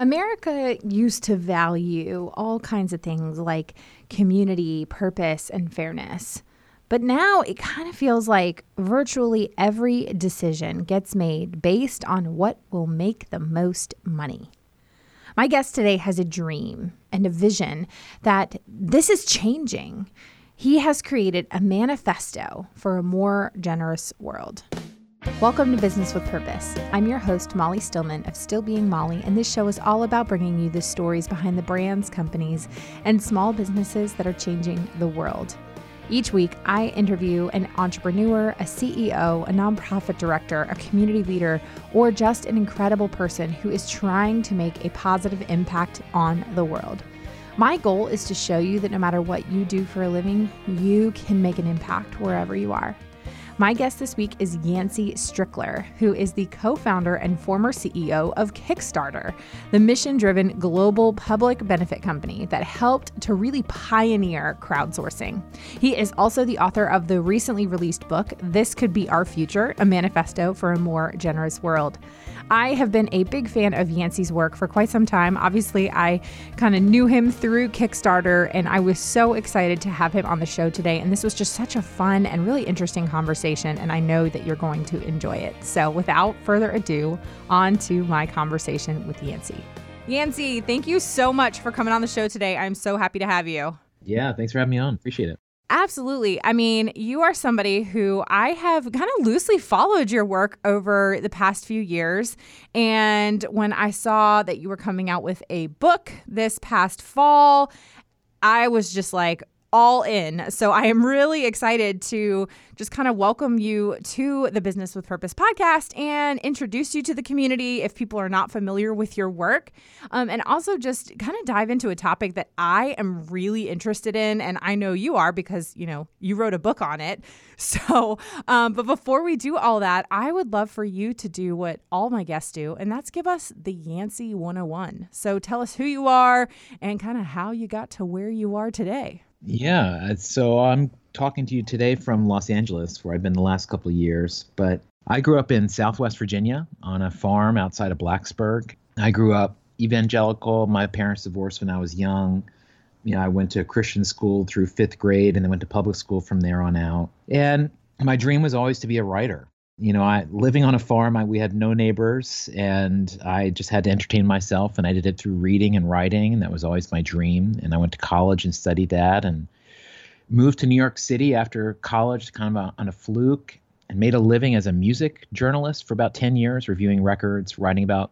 America used to value all kinds of things like community, purpose, and fairness. But now it kind of feels like virtually every decision gets made based on what will make the most money. My guest today has a dream and a vision that this is changing. He has created a manifesto for a more generous world. Welcome to Business with Purpose. I'm your host, Molly Stillman of Still Being Molly, and this show is all about bringing you the stories behind the brands, companies, and small businesses that are changing the world. Each week, I interview an entrepreneur, a CEO, a nonprofit director, a community leader, or just an incredible person who is trying to make a positive impact on the world. My goal is to show you that no matter what you do for a living, you can make an impact wherever you are. My guest this week is Yancey Strickler, who is the co founder and former CEO of Kickstarter, the mission driven global public benefit company that helped to really pioneer crowdsourcing. He is also the author of the recently released book, This Could Be Our Future A Manifesto for a More Generous World. I have been a big fan of Yancey's work for quite some time. Obviously, I kind of knew him through Kickstarter, and I was so excited to have him on the show today. And this was just such a fun and really interesting conversation, and I know that you're going to enjoy it. So, without further ado, on to my conversation with Yancey. Yancey, thank you so much for coming on the show today. I'm so happy to have you. Yeah, thanks for having me on. Appreciate it. Absolutely. I mean, you are somebody who I have kind of loosely followed your work over the past few years. And when I saw that you were coming out with a book this past fall, I was just like, all in. So I am really excited to just kind of welcome you to the Business with Purpose podcast and introduce you to the community if people are not familiar with your work. Um, and also just kind of dive into a topic that I am really interested in. And I know you are because, you know, you wrote a book on it. So, um, but before we do all that, I would love for you to do what all my guests do, and that's give us the Yancey 101. So tell us who you are and kind of how you got to where you are today. Yeah, uh, so I'm talking to you today from Los Angeles, where I've been the last couple of years. But I grew up in Southwest Virginia on a farm outside of Blacksburg. I grew up evangelical. My parents divorced when I was young. You know, I went to Christian school through fifth grade and then went to public school from there on out. And my dream was always to be a writer you know, I living on a farm, I, we had no neighbors, and I just had to entertain myself, and I did it through reading and writing, and that was always my dream. And I went to college and studied that, and moved to New York City after college, kind of a, on a fluke, and made a living as a music journalist for about ten years, reviewing records, writing about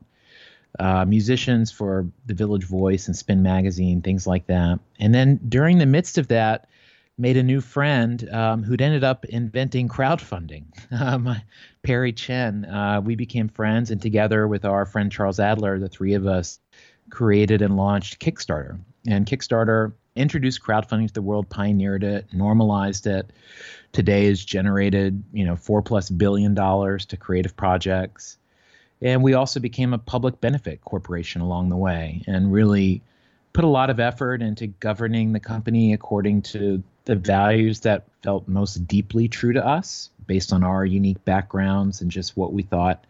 uh, musicians for the Village Voice and Spin Magazine, things like that. And then during the midst of that made a new friend um, who'd ended up inventing crowdfunding. Um, Perry Chen. Uh, we became friends, and together with our friend Charles Adler, the three of us created and launched Kickstarter. And Kickstarter introduced crowdfunding to the world, pioneered it, normalized it. Today has generated, you know, four plus billion dollars to creative projects. And we also became a public benefit corporation along the way and really put a lot of effort into governing the company according to the values that felt most deeply true to us based on our unique backgrounds and just what we thought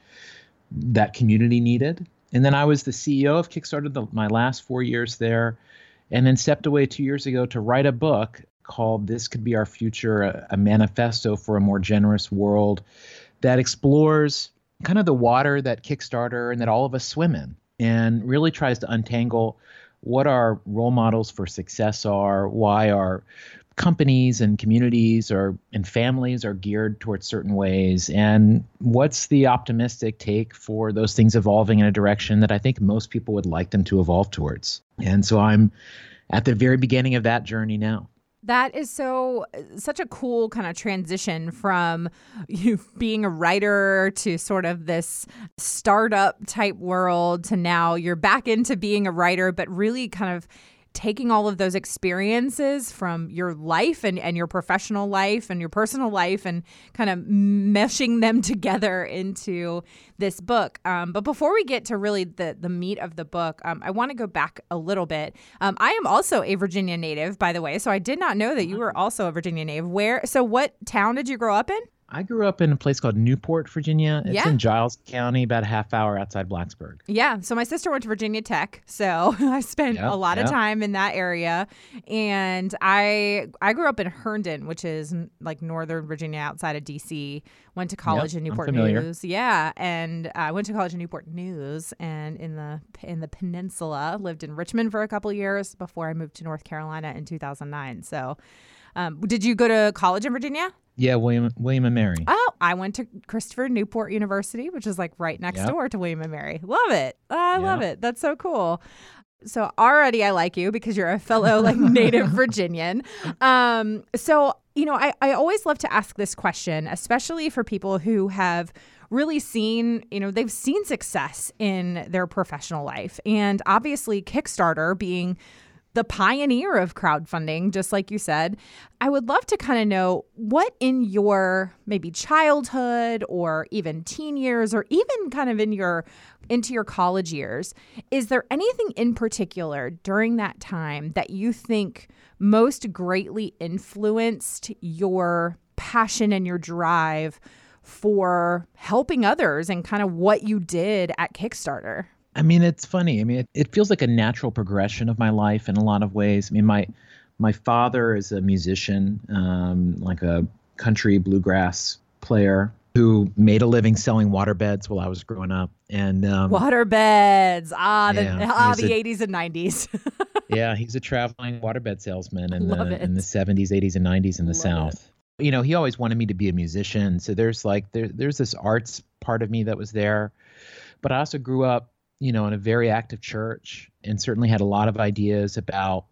that community needed. And then I was the CEO of Kickstarter the, my last four years there, and then stepped away two years ago to write a book called This Could Be Our Future, a, a manifesto for a more generous world that explores kind of the water that Kickstarter and that all of us swim in and really tries to untangle what our role models for success are, why our companies and communities or and families are geared towards certain ways and what's the optimistic take for those things evolving in a direction that I think most people would like them to evolve towards. And so I'm at the very beginning of that journey now. That is so such a cool kind of transition from you being a writer to sort of this startup type world to now you're back into being a writer but really kind of taking all of those experiences from your life and, and your professional life and your personal life and kind of meshing them together into this book. Um, but before we get to really the, the meat of the book, um, I want to go back a little bit. Um, I am also a Virginia native, by the way, so I did not know that you were also a Virginia native. Where? So, what town did you grow up in? I grew up in a place called Newport, Virginia. It's Yeah. in Giles County, about a half hour outside Blacksburg. Yeah. So my sister went to Virginia Tech, so I spent Yep, a lot of time in that area. And I I grew up in Herndon, which is like northern Virginia, outside of DC. Went to college in Newport. News. Yeah, and I went to college in Newport News, and in the in the peninsula. Lived in Richmond for a couple years before I moved to North Carolina in 2009. So, um, did you go to college in Virginia? Yeah, William William and Mary. Oh, I went to Christopher Newport University, which is like right next Yep. door to William and Mary. Love it. I love it. That's so cool. So already I like you because you're a fellow like native Virginian. Um, so you know, I, I always love to ask this question, especially for people who have really seen, you know, they've seen success in their professional life. And obviously Kickstarter being the pioneer of crowdfunding, just like you said. I would love to kind of know what in your maybe childhood or even teen years or even kind of in your into your college years, is there anything in particular during that time that you think most greatly influenced your passion and your drive for helping others and kind of what you did at Kickstarter? I mean, it's funny. I mean, it, it feels like a natural progression of my life in a lot of ways. I mean, my my father is a musician, um, like a country bluegrass player who made a living selling waterbeds while I was growing up. And um, Waterbeds. Ah, the, Yeah, ah, the a- 80s and 90s. yeah, he's a traveling waterbed salesman in Love the it. in the 70s, 80s, and 90s in the Love it. South. You know, he always wanted me to be a musician. So there's like there there's this arts part of me that was there, but I also grew up, you know, in a very active church, and certainly had a lot of ideas about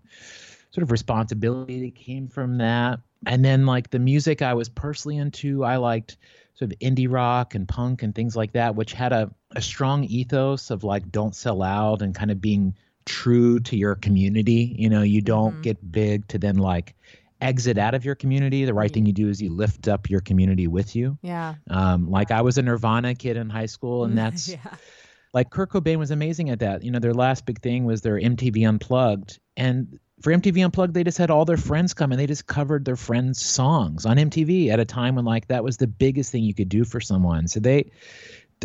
sort of responsibility that came from that. And then like the music I was personally into, I liked sort of indie rock and punk and things like that, which had a, a strong ethos of like don't sell out and kind of being true to your community. You know, you don't Mhm. get big to then like exit out of your community. The right Mm. thing you do is you lift up your community with you. yeah. Um, like I was a Nirvana kid in high school, and that's yeah. Like Kurt Cobain was amazing at that. You know, their last big thing was their MTV Unplugged, and for MTV Unplugged, they just had all their friends come and they just covered their friends' songs on MTV at a time when like that was the biggest thing you could do for someone. So they,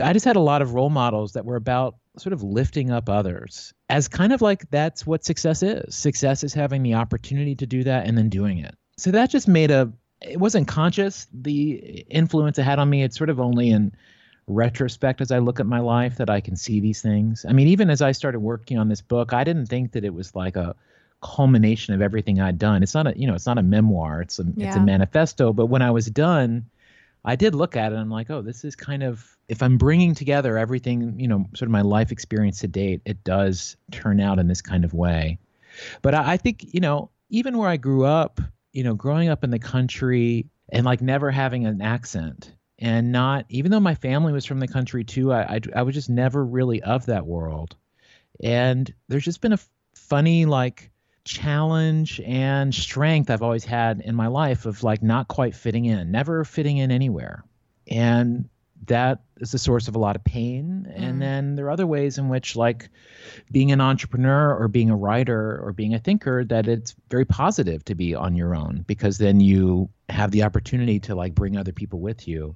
I just had a lot of role models that were about sort of lifting up others as kind of like that's what success is. Success is having the opportunity to do that and then doing it. So that just made a. It wasn't conscious the influence it had on me. It's sort of only in retrospect as I look at my life that I can see these things. I mean, even as I started working on this book, I didn't think that it was like a culmination of everything I'd done. It's not a, you know, it's not a memoir. It's a it's a manifesto, but when I was done, I did look at it and I'm like, "Oh, this is kind of if I'm bringing together everything, you know, sort of my life experience to date, it does turn out in this kind of way." But I, I think, you know, even where I grew up, you know, growing up in the country and like never having an accent and not even though my family was from the country too I, I i was just never really of that world. And there's just been a funny like challenge and strength i've always had in my life of like not quite fitting in never fitting in anywhere. And that is the source of a lot of pain. Mm. and then there are other ways in which like being an entrepreneur or being a writer or being a thinker that it's very positive to be on your own because then you have the opportunity to like bring other people with you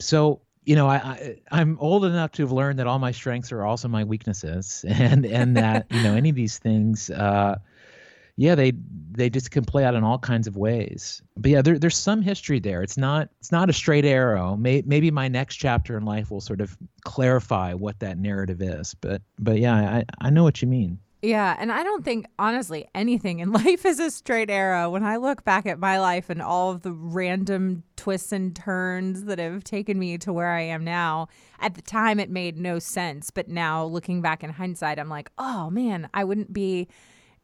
so you know I, I i'm old enough to have learned that all my strengths are also my weaknesses. And and that you know any of these things uh yeah they they just can play out in all kinds of ways. But yeah there, there's some history there. It's not it's not a straight arrow. May, maybe my next chapter in life will sort of clarify what that narrative is. But but yeah i i know what you mean Yeah, and I don't think honestly anything in life is a straight arrow. When I look back at my life and all of the random twists and turns that have taken me to where I am now, at the time it made no sense, but now looking back in hindsight, I'm like, "Oh man, I wouldn't be,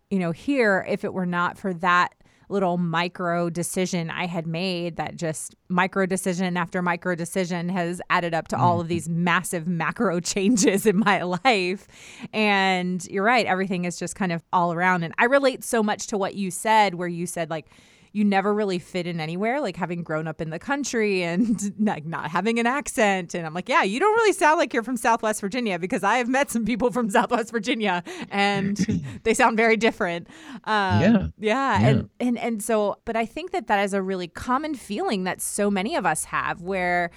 you know, here if it were not for that little micro decision I had made that just micro decision after micro decision has added up to all of mm-hmm. these massive macro changes in my life. And you're right, everything is just kind of all around. And I relate so much to what you said, where you said, like, you never really fit in anywhere, like having grown up in the country and like not having an accent. And I'm like, yeah, you don't really sound like you're from Southwest Virginia because I have met some people from Southwest Virginia and they sound very different. Um, yeah. yeah. Yeah. And, and, and so, but I think that that is a really common feeling that so many of us have where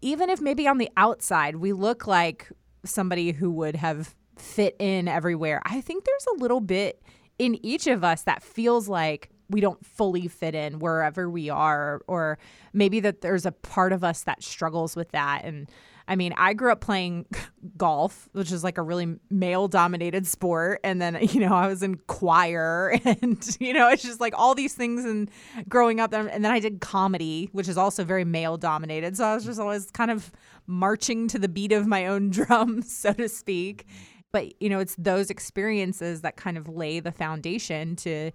even if maybe on the outside we look like somebody who would have fit in everywhere, I think there's a little bit in each of us that feels like we don't fully fit in wherever we are or maybe that there's a part of us that struggles with that and I mean, I grew up playing golf, which is like a really male dominated sport. And then, you know, I was in choir and, you know, it's just like all these things and growing up. And then I did comedy, which is also very male dominated. So I was just always kind of marching to the beat of my own drum, so to speak. But, you know, it's those experiences that kind of lay the foundation to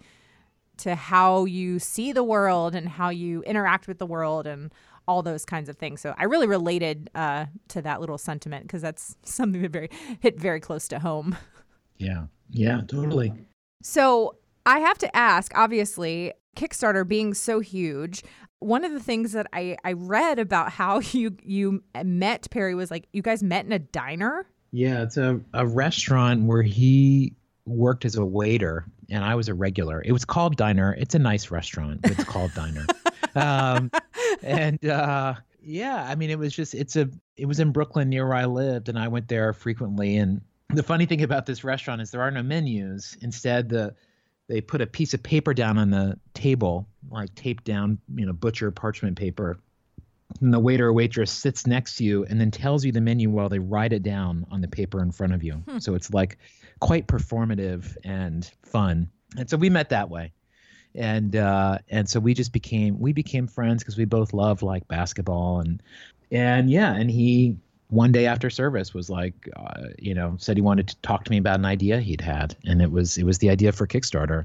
to how you see the world and how you interact with the world and all those kinds of things. So I really related uh, to that little sentiment because that's something that very hit very close to home. Yeah, yeah, totally. So I have to ask, obviously, Kickstarter being so huge, one of the things that I, I read about how you you met Perry was like you guys met in a diner. Yeah, it's a, a restaurant where he worked as a waiter and I was a regular. It was called Diner. It's a nice restaurant. It's called Diner. Um, and uh, yeah, I mean, it was just it's a it was in Brooklyn near where I lived, and I went there frequently. And the funny thing about this restaurant is there are no menus. Instead, the they put a piece of paper down on the table, like taped down, you know, butcher parchment paper. And the waiter or waitress sits next to you and then tells you the menu while they write it down on the paper in front of you. Hmm. So it's like quite performative and fun. And so we met that way. And uh, and so we just became we became friends because we both love like basketball and and yeah and he one day after service was like uh, you know said he wanted to talk to me about an idea he'd had and it was it was the idea for Kickstarter,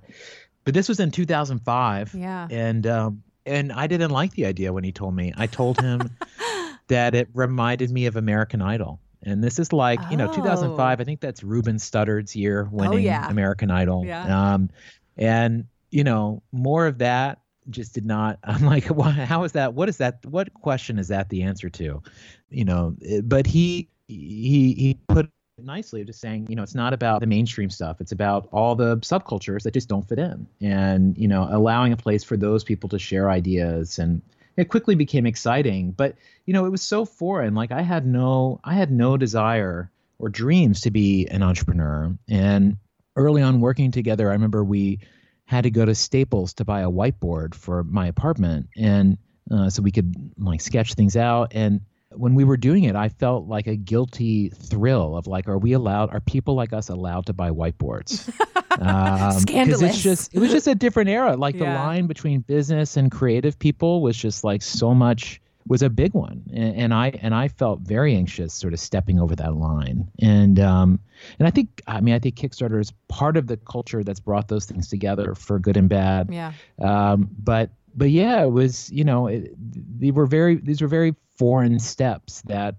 but this was in 2005. Yeah. And um, and I didn't like the idea when he told me. I told him that it reminded me of American Idol. And this is like, oh. you know, 2005. I think that's Ruben Studdard's year oh, winning oh, yeah. American Idol. Yeah. Um, and you know, more of that just did not. I'm like, well, how is that? What is that? What question is that the answer to? You know, eh, but he he he put nicely just saying, you know, it's not about the mainstream stuff. It's about all the subcultures that just don't fit in, and you know, allowing a place for those people to share ideas and it quickly became exciting but you know it was so foreign like i had no i had no desire or dreams to be an entrepreneur and early on working together i remember we had to go to staples to buy a whiteboard for my apartment and uh, so we could like sketch things out and when we were doing it i felt like a guilty thrill of like are we allowed are people like us allowed to buy whiteboards um, Scandalous. It's just it was just a different era. Like yeah. the line between business and creative people was just like so much was a big one, and, and, I and I felt very anxious, sort of stepping over that line. And um, and I think I mean I think Kickstarter is part of the culture that's brought those things together for good and bad. Yeah. Um, but but yeah, it was you know it, they were very these were very foreign steps that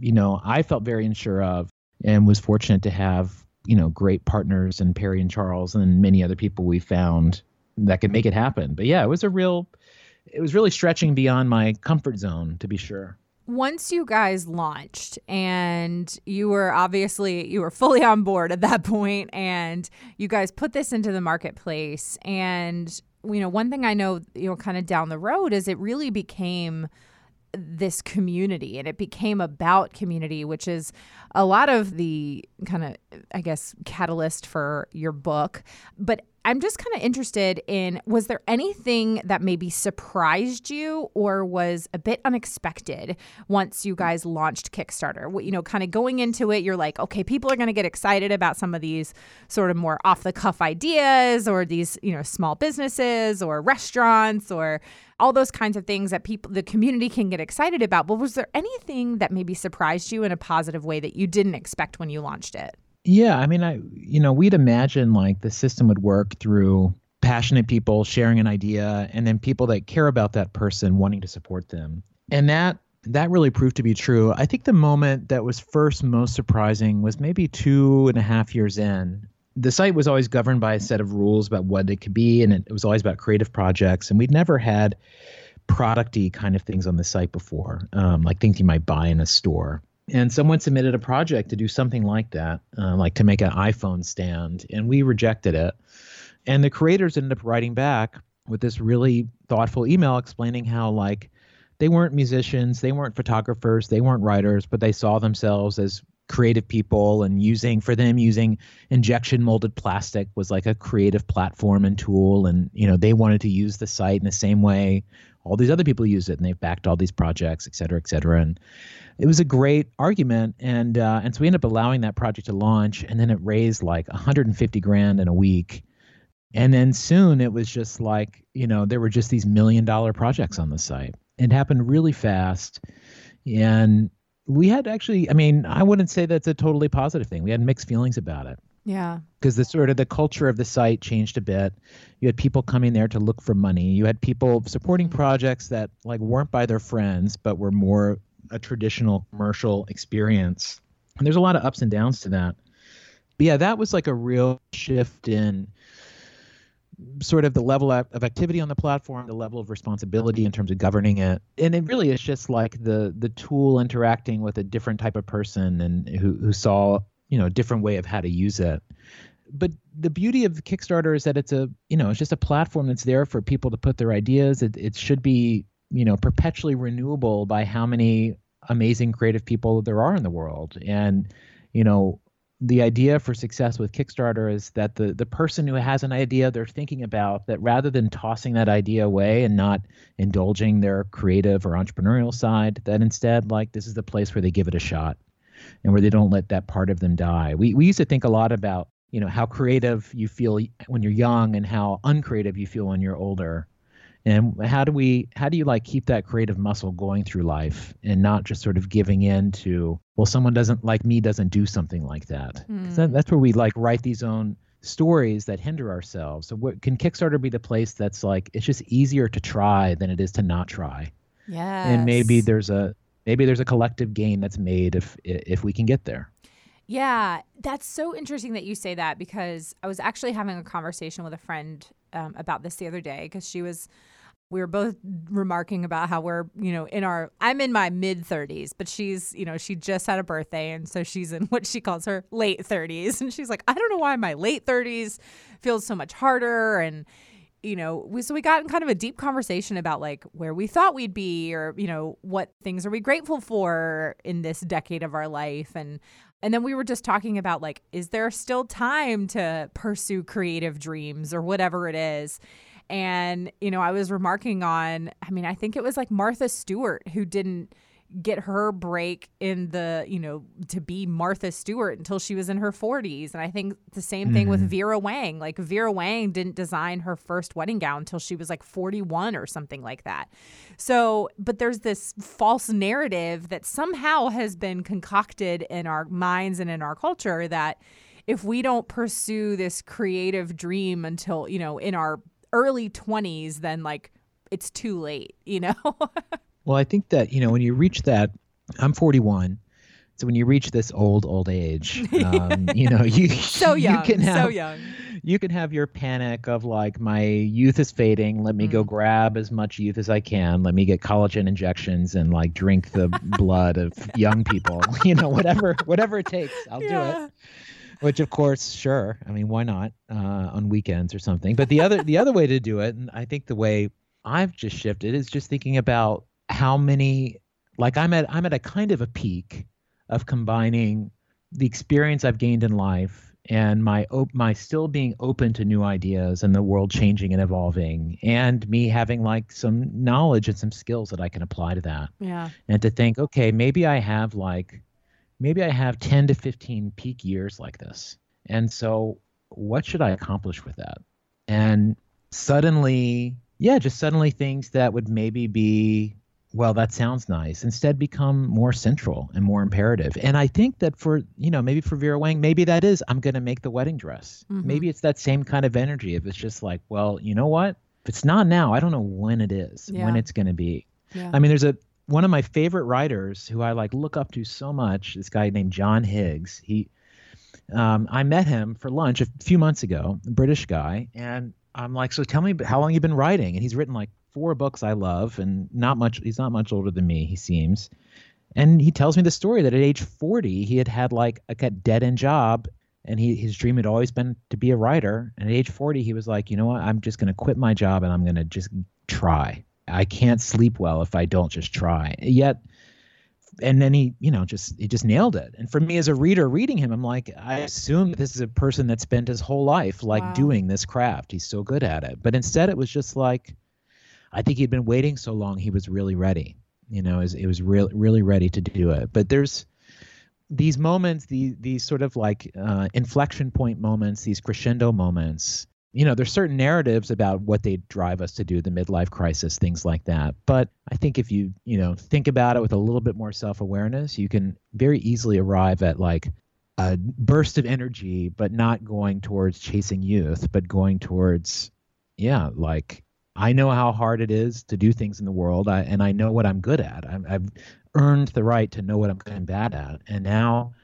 you know I felt very unsure of and was fortunate to have you know great partners and Perry and Charles and many other people we found that could make it happen. But yeah, it was a real it was really stretching beyond my comfort zone to be sure. Once you guys launched and you were obviously you were fully on board at that point and you guys put this into the marketplace and you know one thing I know you know kind of down the road is it really became this community and it became about community which is a lot of the kind of i guess catalyst for your book. But I'm just kind of interested in was there anything that maybe surprised you or was a bit unexpected once you guys launched Kickstarter? You know, kind of going into it, you're like, okay, people are going to get excited about some of these sort of more off the cuff ideas or these, you know, small businesses or restaurants or all those kinds of things that people the community can get excited about. But was there anything that maybe surprised you in a positive way that you didn't expect when you launched it? Yeah, I mean, I you know, we'd imagine like the system would work through passionate people sharing an idea and then people that care about that person wanting to support them. And that that really proved to be true. I think the moment that was first most surprising was maybe two and a half years in. the site was always governed by a set of rules about what it could be, and it, was always about creative projects. And we'd never had producty kind of things on the site before, um, like things you might buy in a store. And someone submitted a project to do something like that, uh, like to make an iPhone stand, and we rejected it. And the creators ended up writing back with this really thoughtful email explaining how, like, they weren't musicians, they weren't photographers, they weren't writers, but they saw themselves as creative people and using for them using injection molded plastic was like a creative platform and tool and you know they wanted to use the site in the same way all these other people use it and they've backed all these projects et cetera et cetera and it was a great argument and uh, and so we ended up allowing that project to launch and then it raised like 150 grand in a week and then soon it was just like you know there were just these million dollar projects on the site it happened really fast and we had actually i mean i wouldn't say that's a totally positive thing we had mixed feelings about it yeah. Because the sort of the culture of the site changed a bit. You had people coming there to look for money. You had people supporting mm-hmm. projects that like weren't by their friends, but were more a traditional commercial experience. And there's a lot of ups and downs to that. But yeah, that was like a real shift in sort of the level of activity on the platform, the level of responsibility in terms of governing it, and it really is just like the the tool interacting with a different type of person and who who saw you know a different way of how to use it but the beauty of kickstarter is that it's a you know it's just a platform that's there for people to put their ideas it, it should be you know perpetually renewable by how many amazing creative people there are in the world and you know the idea for success with kickstarter is that the the person who has an idea they're thinking about that rather than tossing that idea away and not indulging their creative or entrepreneurial side that instead like this is the place where they give it a shot and where they don't let that part of them die. We we used to think a lot about you know how creative you feel when you're young and how uncreative you feel when you're older and how do we how do you like keep that creative muscle going through life and not just sort of giving in to well someone doesn't like me doesn't do something like that mm. that, that's where we like write these own stories that hinder ourselves so what can kickstarter be the place that's like it's just easier to try than it is to not try yeah and maybe there's a maybe there's a collective gain that's made if if we can get there. Yeah, that's so interesting that you say that because I was actually having a conversation with a friend um, about this the other day because she was we were both remarking about how we're, you know, in our I'm in my mid 30s, but she's, you know, she just had a birthday and so she's in what she calls her late 30s and she's like, I don't know why my late 30s feels so much harder and you know, we, so we got in kind of a deep conversation about like where we thought we'd be or, you know, what things are we grateful for in this decade of our life. And, and then we were just talking about like, is there still time to pursue creative dreams or whatever it is? And, you know, I was remarking on, I mean, I think it was like Martha Stewart who didn't get her break in the, you know, to be Martha Stewart until she was in her 40s. And I think the same thing mm-hmm. with Vera Wang. Like Vera Wang didn't design her first wedding gown until she was like 41 or something like that. So, but there's this false narrative that somehow has been concocted in our minds and in our culture that if we don't pursue this creative dream until, you know, in our early 20s, then like it's too late, you know? Well, I think that, you know, when you reach that, I'm 41. So when you reach this old, old age, um, you know, you, so young, you can have, so young. You can have your panic of like, my youth is fading. Let me mm. go grab as much youth as I can. Let me get collagen injections and like drink the blood of young people. You know, whatever, whatever it takes, I'll yeah. do it which of course sure i mean why not uh, on weekends or something but the other the other way to do it and i think the way i've just shifted is just thinking about how many like I'm at I'm at a kind of a peak of combining the experience I've gained in life and my op- my still being open to new ideas and the world changing and evolving and me having like some knowledge and some skills that I can apply to that. Yeah. And to think, okay, maybe I have like maybe I have 10 to 15 peak years like this. And so what should I accomplish with that? And suddenly, yeah, just suddenly things that would maybe be well, that sounds nice. Instead, become more central and more imperative. And I think that for, you know, maybe for Vera Wang, maybe that is, I'm going to make the wedding dress. Mm-hmm. Maybe it's that same kind of energy. If it's just like, well, you know what? If it's not now, I don't know when it is, yeah. when it's going to be. Yeah. I mean, there's a, one of my favorite writers who I like look up to so much, this guy named John Higgs. He, um, I met him for lunch a few months ago, a British guy, and I'm like, so tell me how long you've been writing. And he's written like four books I love, and not much. He's not much older than me. He seems, and he tells me the story that at age 40 he had had like a dead end job, and he his dream had always been to be a writer. And at age 40 he was like, you know what? I'm just gonna quit my job and I'm gonna just try. I can't sleep well if I don't just try. Yet and then he you know just he just nailed it and for me as a reader reading him i'm like i assume this is a person that spent his whole life like wow. doing this craft he's so good at it but instead it was just like i think he'd been waiting so long he was really ready you know it was, really really ready to do it but there's these moments these these sort of like uh, inflection point moments these crescendo moments you know, there's certain narratives about what they drive us to do, the midlife crisis, things like that. But I think if you, you know, think about it with a little bit more self-awareness, you can very easily arrive at like a burst of energy, but not going towards chasing youth, but going towards, yeah, like I know how hard it is to do things in the world, I, and I know what I'm good at. i I've earned the right to know what I'm good and bad at, and now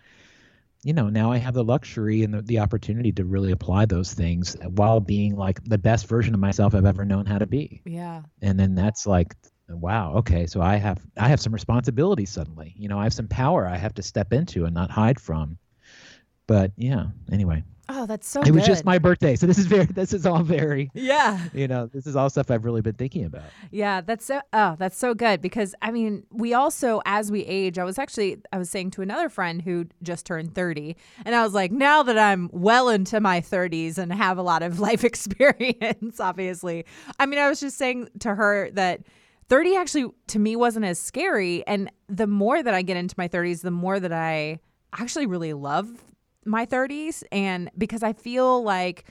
you know, now I have the luxury and the, the opportunity to really apply those things while being like the best version of myself I've ever known how to be. Yeah. And then that's like, wow, okay, so I have I have some responsibility suddenly. You know, I have some power I have to step into and not hide from. But yeah, anyway. Oh, that's so. It good. was just my birthday, so this is very. This is all very. Yeah. You know, this is all stuff I've really been thinking about. Yeah, that's so. Oh, that's so good because I mean, we also, as we age, I was actually, I was saying to another friend who just turned thirty, and I was like, now that I'm well into my thirties and have a lot of life experience, obviously, I mean, I was just saying to her that. 30 actually to me wasn't as scary and the more that I get into my 30s the more that I actually really love my 30s and because I feel like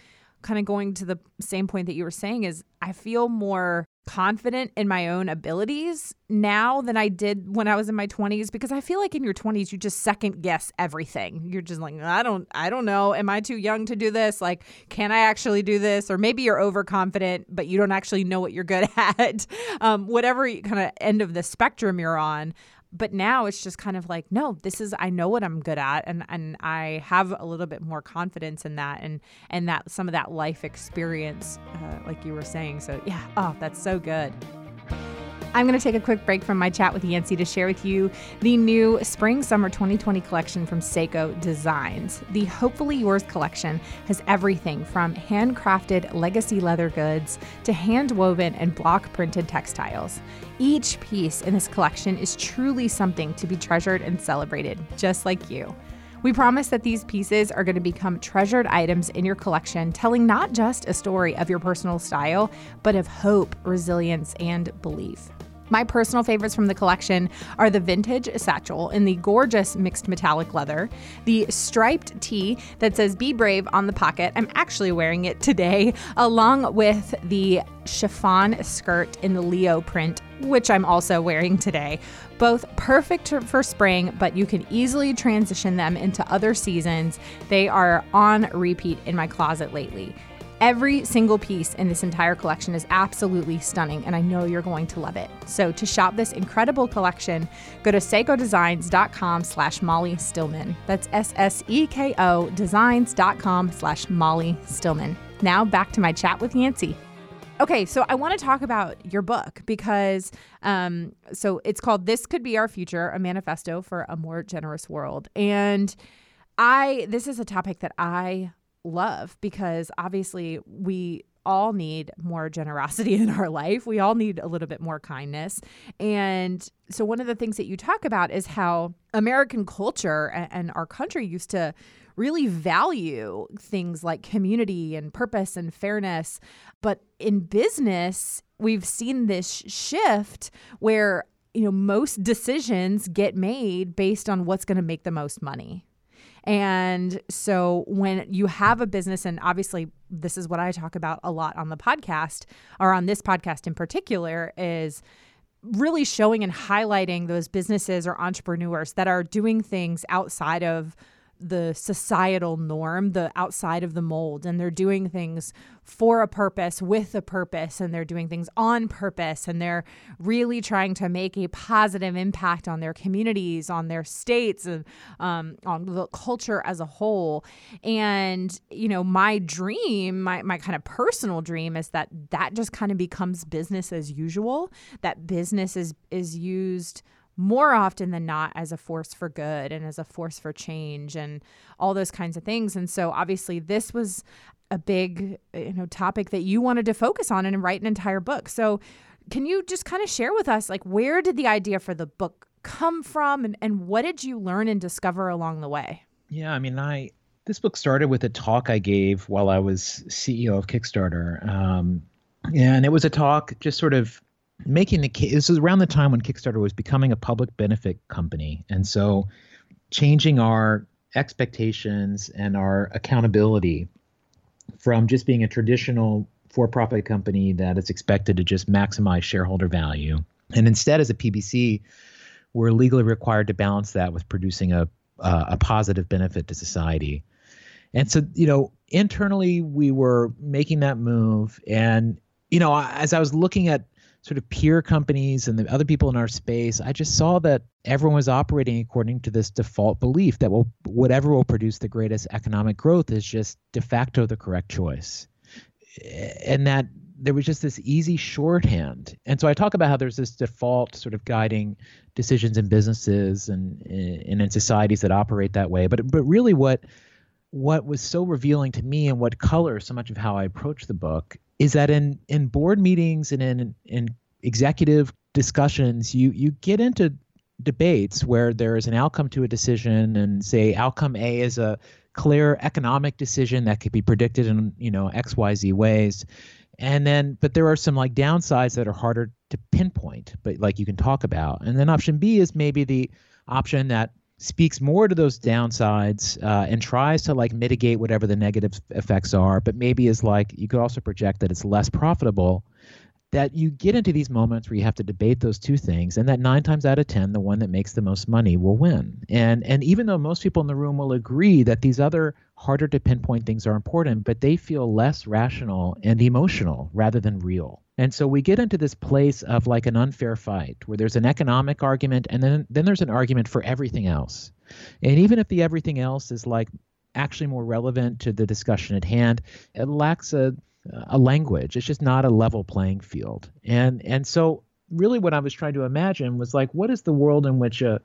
kind of going to the same point that you were saying is I feel more confident in my own abilities now than I did when I was in my 20s because I feel like in your 20s you just second guess everything. You're just like I don't I don't know, am I too young to do this? Like can I actually do this? Or maybe you're overconfident but you don't actually know what you're good at. Um, whatever kind of end of the spectrum you're on but now it's just kind of like no this is i know what i'm good at and and i have a little bit more confidence in that and and that some of that life experience uh, like you were saying. So yeah. Oh that's so good I'm going to take a quick break from my chat with Yancey to share with you the new Spring Summer 2020 collection from Sseko Designs. The Hopefully Yours collection has everything from handcrafted legacy leather goods to hand woven and block printed textiles. Each piece in this collection is truly something to be treasured and celebrated, just like you. We promise that these pieces are going to become treasured items in your collection, telling not just a story of your personal style, but of hope, resilience, and belief. My personal favorites from the collection are the vintage satchel in the gorgeous mixed metallic leather, the striped tee that says Be Brave on the pocket. I'm actually wearing it today, along with the chiffon skirt in the Leo print, which I'm also wearing today. Both perfect for spring, but you can easily transition them into other seasons. They are on repeat in my closet lately. Every single piece in this entire collection is absolutely stunning, and I know you're going to love it. So to shop this incredible collection, go to ssekodesigns.com slash Molly Stillman. That's S-S-E-K-O designs.com slash Molly Stillman. Now back to my chat with Yancey. Okay, so I want to talk about your book because um, so it's called This Could Be Our Future, a manifesto for a more generous world. And I this is a topic that I love because obviously we all need more generosity in our life. We all need a little bit more kindness. And so, one of the things that you talk about is how American culture and our country used to really value things like community and purpose and fairness. But in business, we've seen this shift where you know most decisions get made based on what's going to make the most money and so when you have a business, and obviously this is what I talk about a lot on the podcast, or on this podcast in particular, is really showing and highlighting those businesses or entrepreneurs that are doing things outside of the societal norm, the outside of the mold, and they're doing things for a purpose, with a purpose, and they're doing things on purpose, and they're really trying to make a positive impact on their communities, on their states, and um, on the culture as a whole. And you know, my dream, my my kind of personal dream, is that that just kind of becomes business as usual. That business is is used more often than not as a force for good and as a force for change and all those kinds of things. And so obviously this was a big you know topic that you wanted to focus on and write an entire book. So can you just kind of share with us like where did the idea for the book come from and, and what did you learn and discover along the way? Yeah, I mean I this book started with a talk I gave while I was CEO of Kickstarter. Um, and it was a talk just sort of making the case. This was around the time when Kickstarter was becoming a public benefit company, and so changing our expectations and our accountability from just being a traditional for-profit company that is expected to just maximize shareholder value, and instead, as a PBC, we're legally required to balance that with producing a uh, a positive benefit to society. And so, you know, internally we were making that move, and you know, as I was looking at sort of peer companies and the other people in our space, I just saw that everyone was operating according to this default belief that will, whatever will produce the greatest economic growth is just de facto the correct choice. And that there was just this easy shorthand. And so I talk about how there's this default sort of guiding decisions in businesses and, and in societies that operate that way. But but really what what was so revealing to me and what colors so much of how I approach the book is that in in board meetings and in in executive discussions, you you get into debates where there is an outcome to a decision, and say outcome A is a clear economic decision that could be predicted in you know X Y Z ways, and then but there are some like downsides that are harder to pinpoint, but like you can talk about, and then option B is maybe the option that speaks more to those downsides uh, and tries to like mitigate whatever the negative effects are, but maybe is like you could also project that it's less profitable. That you get into these moments where you have to debate those two things, and that nine times out of ten, the one that makes the most money will win. And and even though most people in the room will agree that these other harder to pinpoint things are important, but they feel less rational and emotional rather than real. And so we get into this place of like an unfair fight where there's an economic argument and then then there's an argument for everything else. And even if the everything else is like actually more relevant to the discussion at hand, it lacks a a language. It's just not a level playing field. And and so really what I was trying to imagine was like what is the world in which a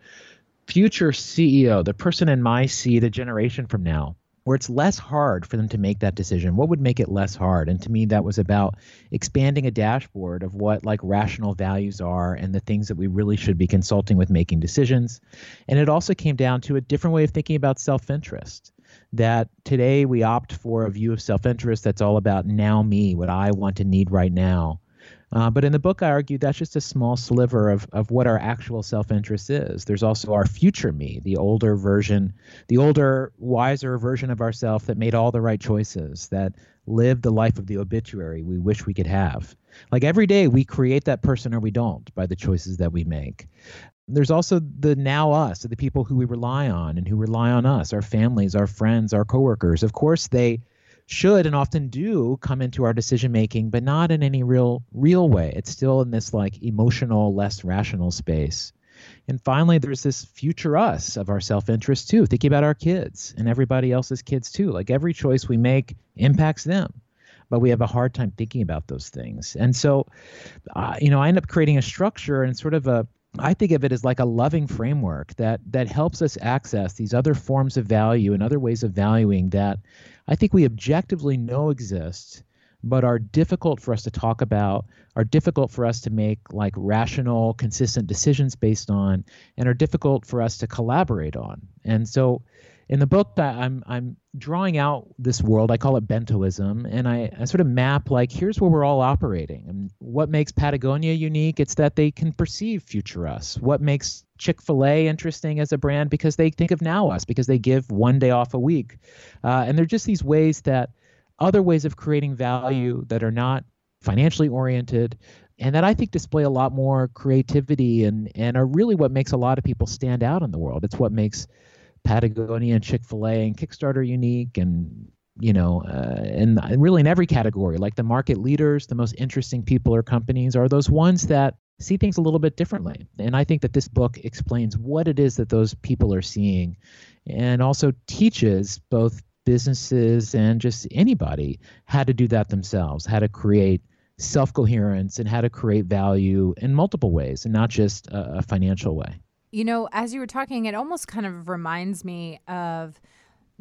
future CEO, the person in my seat a generation from now, where it's less hard for them to make that decision. What would make it less hard? And to me that was about expanding a dashboard of what like rational values are and the things that we really should be consulting with making decisions. And it also came down to a different way of thinking about self-interest that today we opt for a view of self-interest that's all about now me what i want to need right now uh, but in the book, I argue that's just a small sliver of, of what our actual self interest is. There's also our future me, the older version, the older, wiser version of ourself that made all the right choices, that lived the life of the obituary we wish we could have. Like every day, we create that person or we don't by the choices that we make. There's also the now us, the people who we rely on and who rely on us, our families, our friends, our coworkers. Of course, they should and often do come into our decision making, but not in any real real way. It's still in this like emotional, less rational space. And finally, there's this future us of our self interest too, thinking about our kids and everybody else's kids too. Like every choice we make impacts them, but we have a hard time thinking about those things. And so, uh, you know, I end up creating a structure and sort of a I think of it as like a loving framework that that helps us access these other forms of value and other ways of valuing that I think we objectively know exist, but are difficult for us to talk about, are difficult for us to make like rational, consistent decisions based on, and are difficult for us to collaborate on. And so in the book that I'm I'm drawing out this world. I call it bentoism, and I, I sort of map like here's where we're all operating. And what makes Patagonia unique? It's that they can perceive future us. What makes Chick Fil A interesting as a brand? Because they think of now us, because they give one day off a week, uh, and they're just these ways that other ways of creating value that are not financially oriented and that I think display a lot more creativity and and are really what makes a lot of people stand out in the world. It's what makes Patagonia and Chick Fil A and Kickstarter unique, and you know, uh, and really in every category, like the market leaders, the most interesting people or companies are those ones that see things a little bit differently. And I think that this book explains what it is that those people are seeing and also teaches both businesses and just anybody how to do that themselves, how to create self coherence and how to create value in multiple ways and not just a, a financial way. You know, as you were talking, it almost kind of reminds me of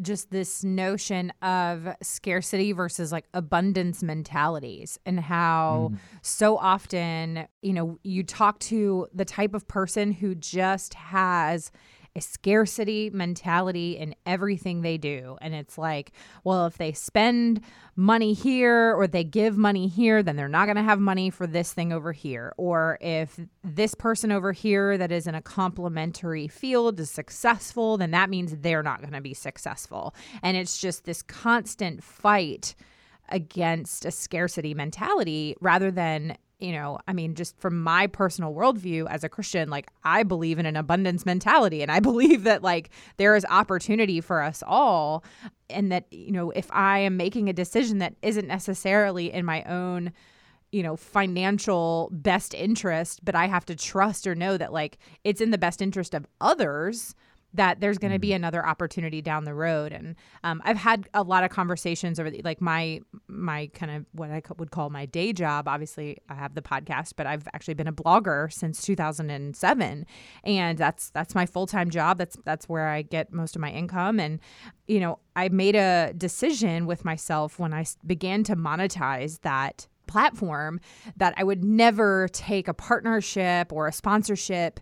just this notion of scarcity versus like abundance mentalities and how mm. so often, you know, you talk to the type of person who just has a scarcity mentality in everything they do. And it's like, well, if they spend money here or they give money here, then they're not going to have money for this thing over here. Or if this person over here that is in a complementary field is successful, then that means they're not going to be successful. And it's just this constant fight against a scarcity mentality rather than you know, I mean, just from my personal worldview as a Christian, like I believe in an abundance mentality and I believe that like there is opportunity for us all. And that, you know, if I am making a decision that isn't necessarily in my own, you know, financial best interest, but I have to trust or know that like it's in the best interest of others that there's going to be mm. another opportunity down the road. And um, I've had a lot of conversations over the, like my my kind of what I would call my day job. Obviously, I have the podcast, but I've actually been a blogger since 2007, and that's that's my full time job. That's that's where I get most of my income. And you know, I made a decision with myself when I began to monetize that platform that I would never take a partnership or a sponsorship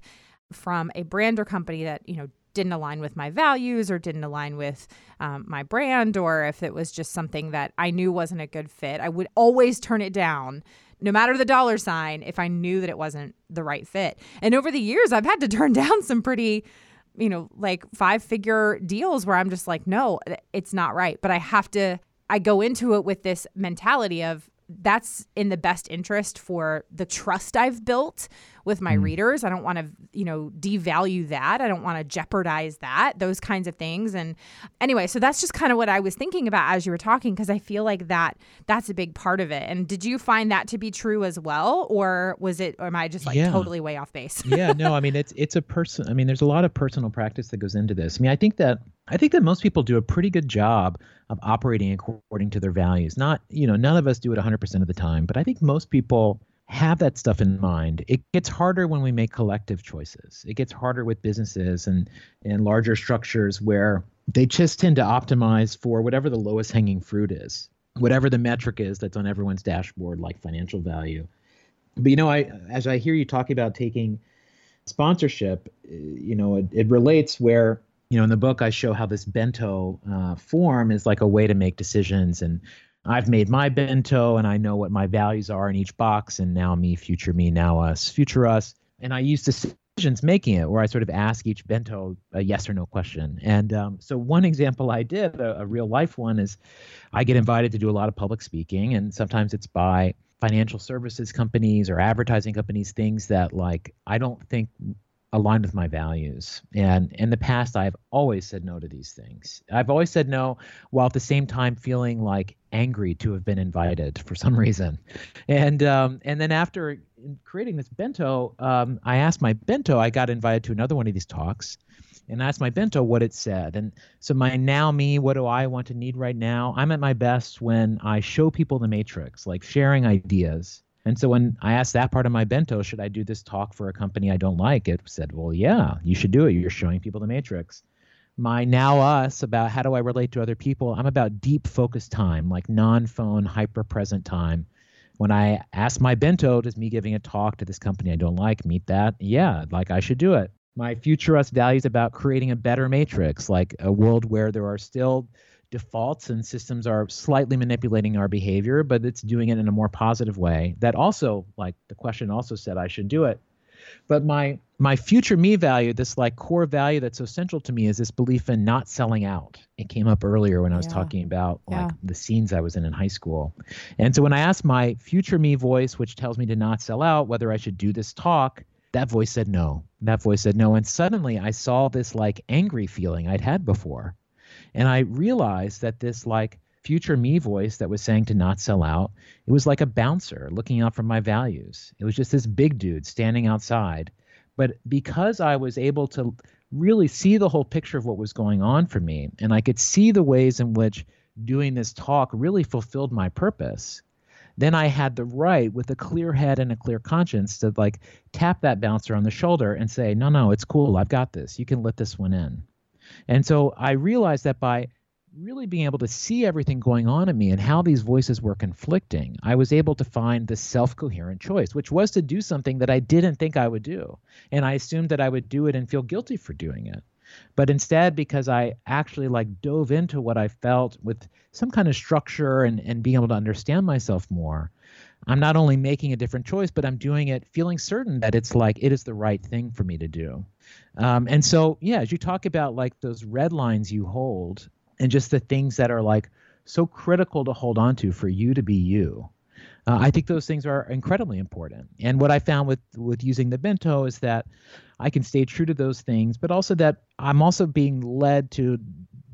from a brand or company that you know didn't align with my values or didn't align with um, my brand, or if it was just something that I knew wasn't a good fit, I would always turn it down. No matter the dollar sign, if I knew that it wasn't the right fit. And over the years, I've had to turn down some pretty, you know, like five figure deals where I'm just like, no, it's not right. But I have to, I go into it with this mentality of that's in the best interest for the trust I've built with my mm. readers. I don't want to, you know, devalue that. I don't want to jeopardize that, those kinds of things. And anyway, so that's just kind of what I was thinking about as you were talking because I feel like that that's a big part of it. And did you find that to be true as well or was it or am I just like yeah. totally way off base? yeah, no, I mean it's it's a person I mean there's a lot of personal practice that goes into this. I mean, I think that I think that most people do a pretty good job of operating according to their values. Not, you know, none of us do it 100% of the time, but I think most people have that stuff in mind. It gets harder when we make collective choices. It gets harder with businesses and and larger structures where they just tend to optimize for whatever the lowest hanging fruit is, whatever the metric is that's on everyone's dashboard, like financial value. But you know, I as I hear you talking about taking sponsorship, eh, you know, it, it relates where you know, in the book, I show how this bento uh, form is like a way to make decisions. And I've made my bento and I know what my values are in each box. And now me, future me, now us, future us. And I use decisions making it where I sort of ask each bento a yes or no question. And um, so, one example I did, a, a real life one, is I get invited to do a lot of public speaking. And sometimes it's by financial services companies or advertising companies, things that like I don't think aligned with my values. And in the past, I've always said no to these things. I've always said no while at the same time feeling like angry to have been invited for some reason. And um, and then after creating this bento, um, I asked my bento. I got invited to another one of these talks, and asked my bento what it said. And so my now me, what do I want to need right now? I'm at my best when I show people the matrix, like sharing ideas and so when I asked that part of my bento, should I do this talk for a company I don't like? It said, well, yeah, you should do it. You're showing people the matrix. My now us about how do I relate to other people, I'm about deep focus time, like non phone, hyper present time. When I ask my bento, does me giving a talk to this company I don't like meet that? Yeah, like I should do it. My future us values about creating a better matrix, like a world where there are still defaults and systems are slightly manipulating our behavior, but it's doing it in a more positive way. That also, like the question also said, I should do it. But my my future me value, this like core value that's so central to me, is this belief in not selling out. It came up earlier when I was yeah. talking about like yeah. the scenes I was in in high school, and so when I asked my future me voice, which tells me to not sell out, whether I should do this talk, that voice said no. That voice said no. And suddenly I saw this like angry feeling I'd had before. And I realized that this like future me voice that was saying to not sell out, it was like a bouncer looking out for my values. It was just this big dude standing outside. But because I was able to really see the whole picture of what was going on for me, and I could see the ways in which doing this talk really fulfilled my purpose, then I had the right with a clear head and a clear conscience to like tap that bouncer on the shoulder and say, no, no, it's cool. I've got this. You can let this one in. And so I realized that by really being able to see everything going on in me and how these voices were conflicting, I was able to find the self coherent choice, which was to do something that I didn't think I would do. And I assumed that I would do it and feel guilty for doing it. But instead, because I actually like dove into what I felt with some kind of structure and, and being able to understand myself more, I'm not only making a different choice, but I'm doing it feeling certain that it's like it is the right thing for me to do. Um, and so, yeah, as you talk about like those red lines you hold and just the things that are like so critical to hold on to for you to be you. Uh, I think those things are incredibly important. And what I found with with using the bento is that I can stay true to those things, but also that I'm also being led to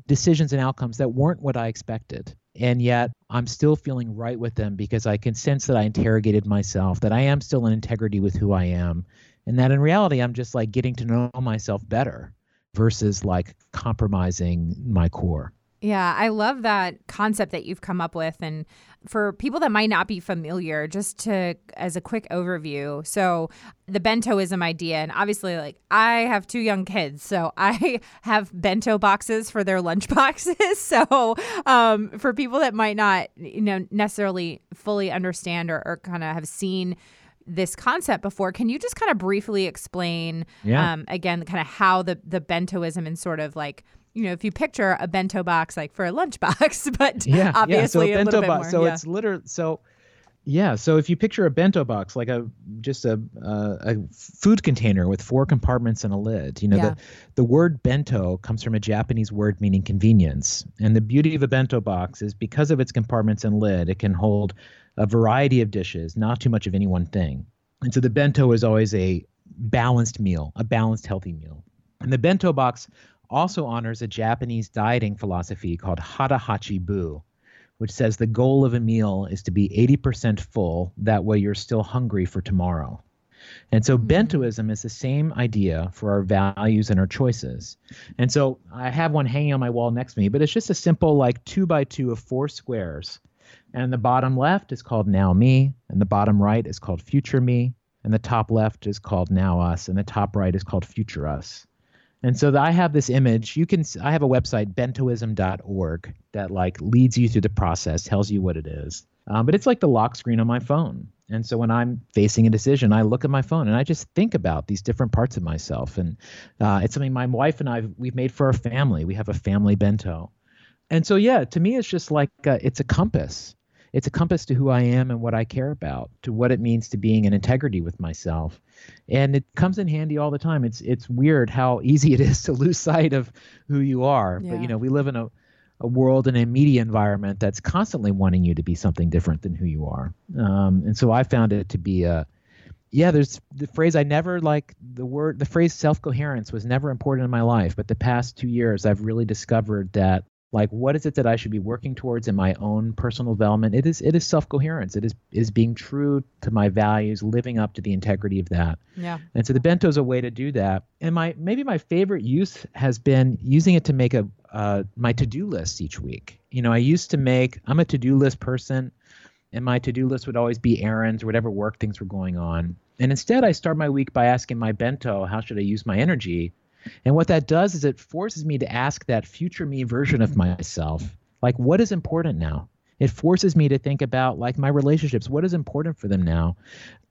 decisions and outcomes that weren't what I expected. And yet I'm still feeling right with them because I can sense that I interrogated myself, that I am still in integrity with who I am, and that in reality I'm just like getting to know myself better versus like compromising my core. Yeah, I love that concept that you've come up with. And for people that might not be familiar, just to as a quick overview. So, the bentoism idea, and obviously, like I have two young kids, so I have bento boxes for their lunch boxes. so, um, for people that might not, you know, necessarily fully understand or, or kind of have seen this concept before. Can you just kind of briefly explain, yeah. um, again, kind of how the the bentoism and sort of like you know, if you picture a bento box like for a lunchbox, but yeah, obviously yeah. So a, a bento More, So yeah. it's literally so. Yeah, so if you picture a bento box like a just a uh, a food container with four compartments and a lid, you know Yeah. the the word bento comes from a Japanese word meaning convenience. And the beauty of a bento box is because of its compartments and lid, it can hold a variety of dishes, not too much of any one thing. And so the bento is always a balanced meal, a balanced healthy meal. And the bento box also honors a Japanese dieting philosophy called hara hachi bu, which says the goal of a meal is to be 80% full. That way you're still hungry for tomorrow. And so Hmm. bentoism is the same idea for our values and our choices. And so I have one hanging on my wall next to me, but it's just a simple like two by two of four squares. And the bottom left is called now me, and the bottom right is called future me, and the top left is called now us, and the top right is called future us. And so I have this image. You can I have a website bentoism.org that like leads you through the process, tells you what it is. Um, but it's like the lock screen on my phone. And so when I'm facing a decision, I look at my phone and I just think about these different parts of myself. And uh, it's something my wife and I we've made for our family. We have a family bento. And so yeah, to me it's just like a, it's a compass. It's a compass to who I am and what I care about, to what it means to being in integrity with myself. And it comes in handy all the time. It's it's weird how easy it is to lose sight of who you are. Yeah. But you know, we live in a a world and a media environment that's constantly wanting you to be something different than who you are. Um, and so I found it to be a yeah, there's the phrase I never like the word the phrase self-coherence was never important in my life, but the past 2 years I've really discovered that like what is it that I should be working towards in my own personal development? It is it is self-coherence. It is is being true to my values, living up to the integrity of that. yeah. And so the bento is a way to do that. And my maybe my favorite use has been using it to make a uh, my to-do list each week. You know, I used to make I'm a to-do list person, and my to-do list would always be errands or whatever work things were going on. And instead, I start my week by asking my bento, how should I use my energy? And what that does is it forces me to ask that future me version of myself, like what is important now? It forces me to think about like my relationships, what is important for them now?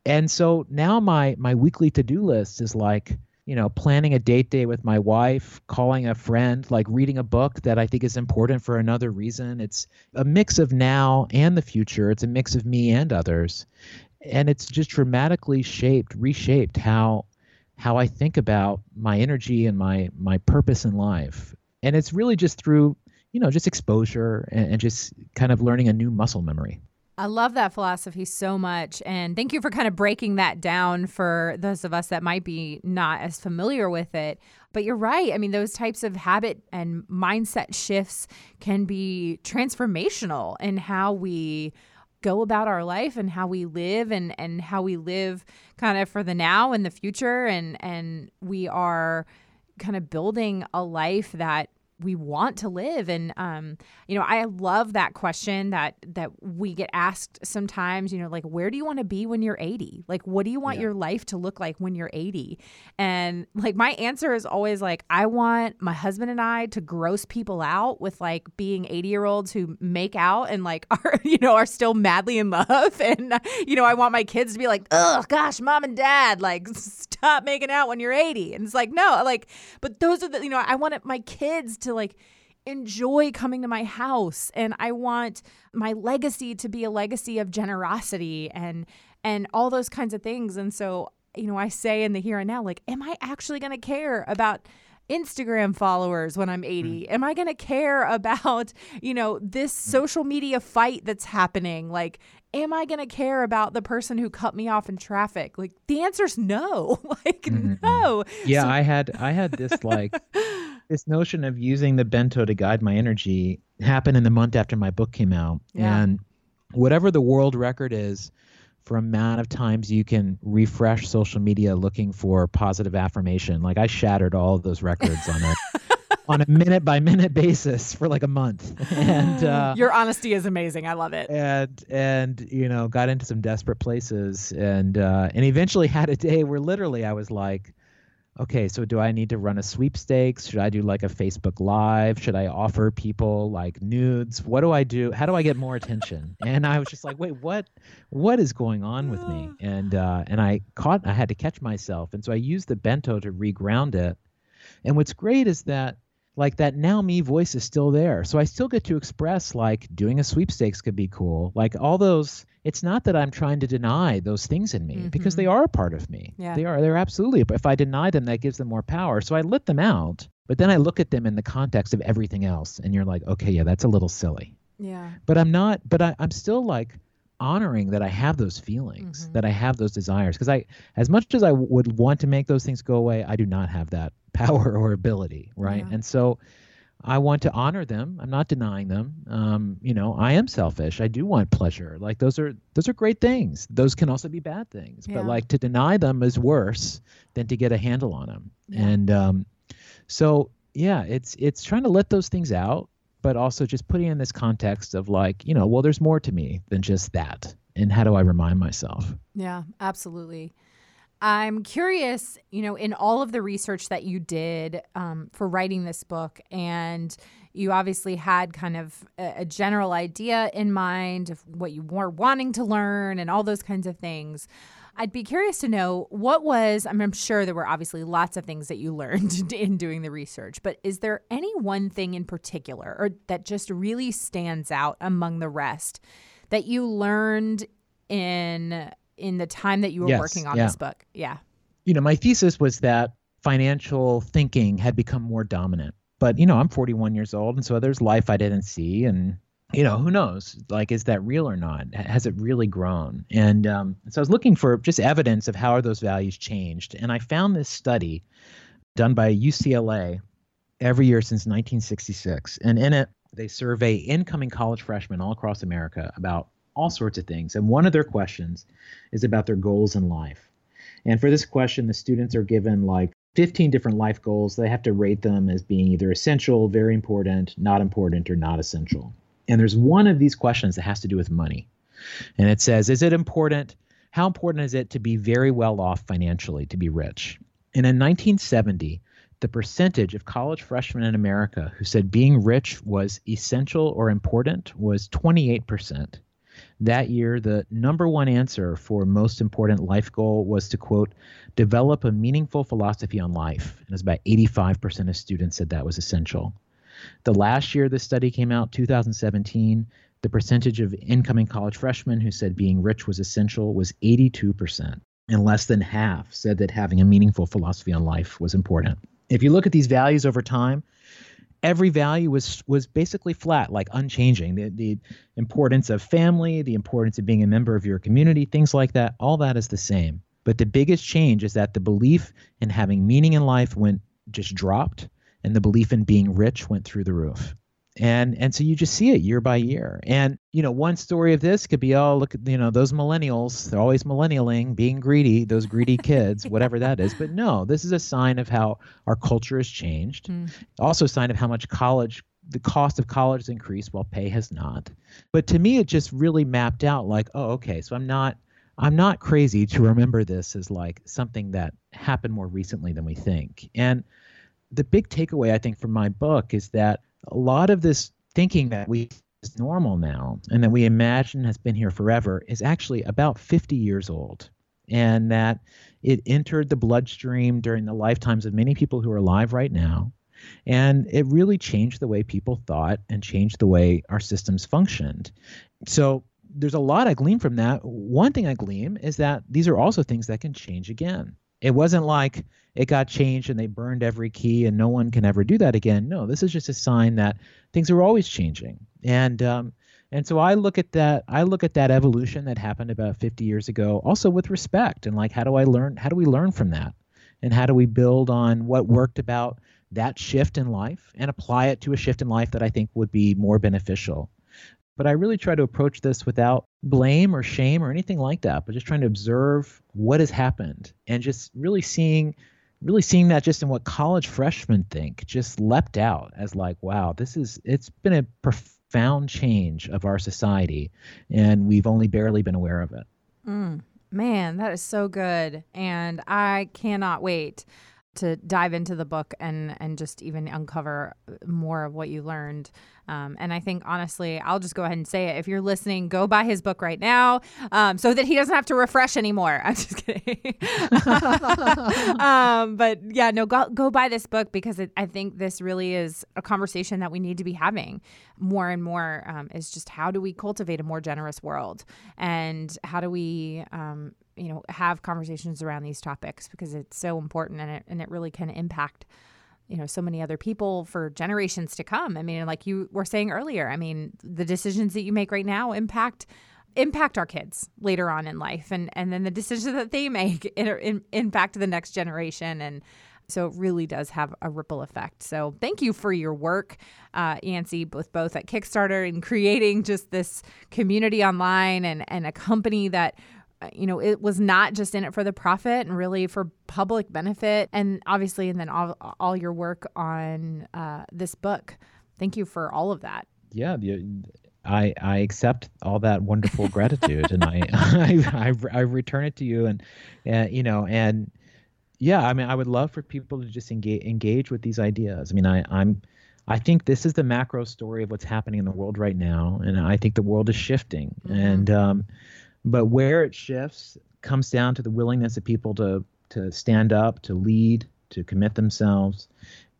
And so now my my weekly to-do list is like, you know, planning a date day with my wife, calling a friend, like reading a book that I think is important for another reason. It's a mix of now and the future. It's a mix of me and others. And it's just dramatically shaped, reshaped how how I think about my energy and my my purpose in life. And it's really just through, you know, just exposure and, and just kind of learning a new muscle memory. I love that philosophy so much. And thank you for kind of breaking that down for those of us that might be not as familiar with it. But you're right. I mean, those types of habit and mindset shifts can be transformational in how we go about our life and how we live and and how we live kind of for the now and the future. And and we are kind of building a life that we want to live. And um you know i love that question that that we get asked sometimes you know like where do you want to be when you're 80 like what do you want yeah. your life to look like when you're 80 and like my answer is always like i want my husband and i to gross people out with like being 80 year olds who make out and like are you know are still madly in love. And you know i want my kids to be like oh gosh mom and dad like stop making out when you're 80 and it's like no like but those are the you know i want my kids to like enjoy coming to my house and I want my legacy to be a legacy of generosity and and all those kinds of things and so you know I say in the here and now like am I actually going to care about Instagram followers when I'm 80? Mm. Am I going to care about, you know, this mm. social media fight that's happening? Like am I going to care about the person who cut me off in traffic? Like the answer's no. like mm-hmm. no. Yeah, so- I had I had this like this notion of using the bento to guide my energy happened in the month after my book came out. Yeah. And whatever the world record is for amount of times you can refresh social media looking for positive affirmation, like I shattered all of those records on it. on a minute by minute basis for like a month and uh, your honesty is amazing i love it and and you know got into some desperate places and uh, and eventually had a day where literally i was like okay, so do I need to run a sweepstakes? Should I do like a Facebook Live? Should I offer people like nudes? What do I do? How do I get more attention? and I was just like, wait, what? What is going on with me? And uh, and I caught, I had to catch myself, and so I used the bento to reground it. And what's great is that like that now me voice is still there. So I still get to express like doing a sweepstakes could be cool. Like all those it's not that I'm trying to deny those things in me mm-hmm. because they are a part of me. Yeah. They are they're absolutely but if I deny them that gives them more power. So I let them out, but then I look at them in the context of everything else and you're like, okay, yeah, that's a little silly. Yeah. But I'm not but I, I'm still like honoring that I have those feelings, mm-hmm. that I have those desires. Because I, as much as I would want to make those things go away, I do not have that power or ability, right? Yeah. And so I want to honor them. I'm not denying them. Um, you know, I am selfish. I do want pleasure. Like those are those are great things. Those can also be bad things. Yeah. But like to deny them is worse than to get a handle on them. Yeah. And um, so yeah, it's it's trying to let those things out, but also just putting in this context of like, you know, well, there's more to me than just that. And how do I remind myself? Yeah, absolutely. I'm curious, you know, in all of the research that you did um, for writing this book, and you obviously had kind of a, a, general idea in mind of what you were wanting to learn and all those kinds of things. I'd be curious to know what was, I mean, I'm sure there were obviously lots of things that you learned in doing the research, but is there any one thing in particular or that just really stands out among the rest that you learned in in the time that you were yes, working on yeah. this book. Yeah. You know, my thesis was that financial thinking had become more dominant. But, you know, I'm 41 years old, and so there's life I didn't see. And, you know, who knows? Like, is that real or not? Has it really grown? And um, so I was looking for just evidence of how are those values changed. And I found this study done by UCLA every year since 1966. And in it, they survey incoming college freshmen all across America about all sorts of things. And one of their questions is about their goals in life. And for this question, the students are given like 15 different life goals. They have to rate them as being either essential, very important, not important, or not essential. And there's one of these questions that has to do with money. And it says, Is it important? How important is it to be very well off financially, to be rich? And in 1970, the percentage of college freshmen in America who said being rich was essential or important was 28%. That year, the number one answer for most important life goal was to quote, develop a meaningful philosophy on life. And it's about 85% of students said that was essential. The last year this study came out, 2017, the percentage of incoming college freshmen who said being rich was essential was 82%, and less than half said that having a meaningful philosophy on life was important. If you look at these values over time, every value was was basically flat, like unchanging. The the importance of family, the importance of being a member of your community, things like that, all that is the same. But the biggest change is that the belief in having meaning in life went just dropped and the belief in being rich went through the roof. And and so you just see it year by year. And you know one story of this could be oh look at you know those millennials they're always millennialing being greedy those greedy kids whatever that is. But no this is a sign of how our culture has changed. Mm. also a sign of how much college the cost of college has increased while pay has not. But to me it just really mapped out like oh okay so i'm not i'm not crazy to remember this as like something that happened more recently than we think. And the big takeaway i think from my book is that a lot of this thinking that we is normal now and that we imagine has been here forever is actually about 50 years old. And that it entered the bloodstream during the lifetimes of many people who are alive right now. And it really changed the way people thought and changed the way our systems functioned. So there's a lot i glean from that. One thing i glean is that these are also things that can change again. It wasn't like it got changed and they burned every key and no one can ever do that again. No, this is just a sign that things are always changing. And um, and so I look at that I look at that evolution that happened about 50 years ago also with respect and like how do I learn how do we learn from that? And how do we build on what worked about that shift in life and apply it to a shift in life that I think would be more beneficial? But I really try to approach this without blame or shame or anything like that, but just trying to observe what has happened and just really seeing really seeing that just in what college freshmen think just leapt out as like wow this is it's been a profound change of our society and we've only barely been aware of it. Mm, man that is so good and i cannot wait to dive into the book and and just even uncover more of what you learned. Um, and I think honestly, I'll just go ahead and say it. If you're listening, go buy his book right now, um, so that he doesn't have to refresh anymore. I'm just kidding. um, but yeah, no, go go buy this book because it, I think this really is a conversation that we need to be having more and more. Um, is just how do we cultivate a more generous world, and how do we um, you know have conversations around these topics because it's so important and it and it really can impact you know so many other people for generations to come i mean like you were saying earlier i mean the decisions that you make right now impact impact our kids later on in life and and then the decisions that they make in, in, impact the next generation and so it really does have a ripple effect. So thank you for your work, uh, Yancey, both both at Kickstarter and creating just this community online and and a company that you know, it was not just in it for the profit and really for public benefit. And obviously, and then all, all your work on uh, this book. Thank you for all of that. Yeah. I, I accept all that wonderful gratitude and I, I, I, I, return it to you and, and, you know, and yeah, I mean, I would love for people to just engage, engage with these ideas. I mean, I, I'm, I think this is the macro story of what's happening in the world right now. And I think the world is shifting mm-hmm. and, um, but where it shifts comes down to the willingness of people to to stand up, to lead, to commit themselves.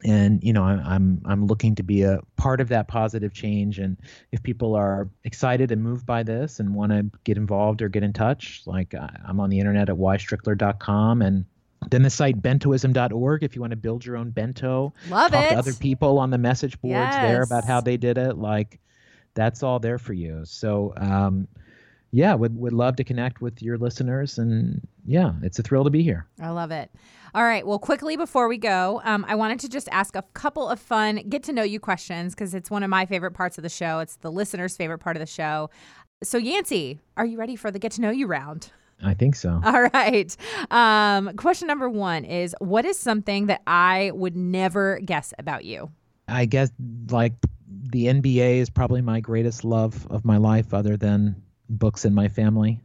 And you know, I, I'm I'm looking to be a part of that positive change. And if people are excited and moved by this and want to get involved or get in touch, like I'm on the internet at ystrickler.com and then the site bentoism.org if you want to build your own bento. Love talk it. to other people on the message boards yes. there about how they did it. Like that's all there for you. So um, yeah, would would love to connect with your listeners, and yeah, it's a thrill to be here. I love it. All right. Well, quickly before we go, um, I wanted to just ask a couple of fun get to know you questions because it's one of my favorite parts of the show. It's the listeners' favorite part of the show. So, Yancey, are you ready for the get to know you round? I think so. All right. Um, question number one is What is something that I would never guess about you? I guess like the NBA is probably my greatest love of my life, other than books in my family.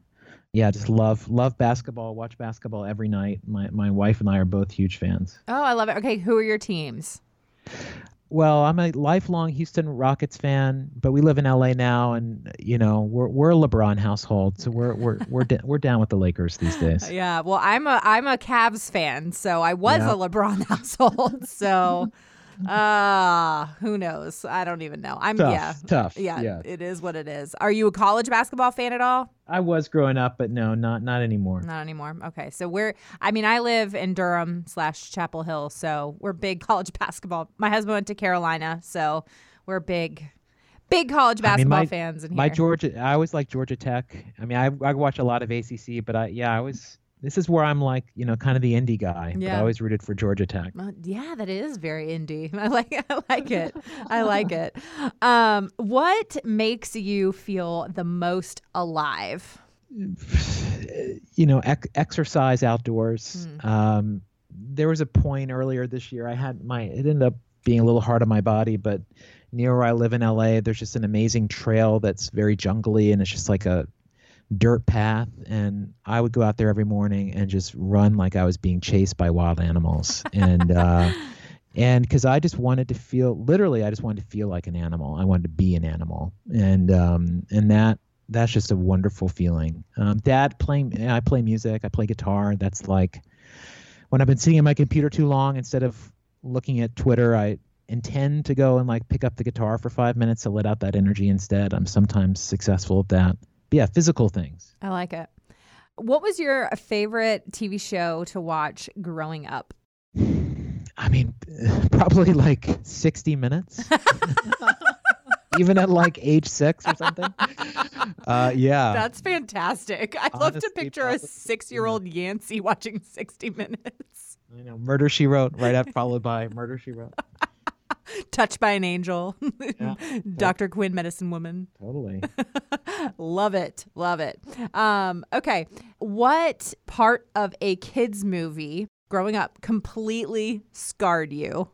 Yeah, just love love basketball. Watch basketball every night. My my wife and I are both huge fans. Oh, I love it. Okay, who are your teams? Well, I'm a lifelong Houston Rockets fan, but we live in LA now, and you know we're we're a LeBron household, so we're we're we're we're down with the Lakers these days. Yeah, well, I'm a I'm a Cavs fan, so I was yeah. a LeBron household, so Ah, uh, who knows? I don't even know. I'm tough, yeah, tough. Yeah, yeah, it is what it is. Are you a college basketball fan at all? I was growing up, but no, not not anymore. Not anymore. Okay, so we're. I mean, I live in Durham slash Chapel Hill, so we're big college basketball. My husband went to Carolina, so we're big big college basketball I mean, my, fans in here. My Georgia, I always like Georgia Tech. I mean, I I watch a lot of ACC, but I yeah, I was. This is where I'm like, you know, kind of the indie guy. Yeah. But I always rooted for Georgia Tech. Uh, yeah, that is very indie. I like I like it. I like it. Um, what makes you feel the most alive? You know, ec- exercise outdoors. Mm. Um, there was a point earlier this year I had my it ended up being a little hard on my body, but near where I live in LA, there's just an amazing trail that's very jungly and it's just like a dirt path. And I would go out there every morning and just run like I was being chased by wild animals. and, uh, and because I just wanted to feel, literally, I just wanted to feel like an animal. I wanted to be an animal, and um, and that that's just a wonderful feeling. Um, Dad playing, I play music, I play guitar. That's like when I've been sitting at my computer too long, instead of looking at Twitter, I intend to go and like pick up the guitar for five minutes to let out that energy instead. I'm sometimes successful at that. Yeah, physical things. I like it. What was your favorite TV show to watch growing up? I mean, probably like 60 minutes. Even at like age six or something. Uh, yeah. That's fantastic. I love to picture a six year old Yancey watching 60 minutes. I know. Murder She Wrote, right after followed by Murder She Wrote. Touched by an Angel. Yeah. Dr. Quinn, Medicine Woman. Totally. love it. Love it. Um, okay. What part of a kid's movie growing up completely scarred you?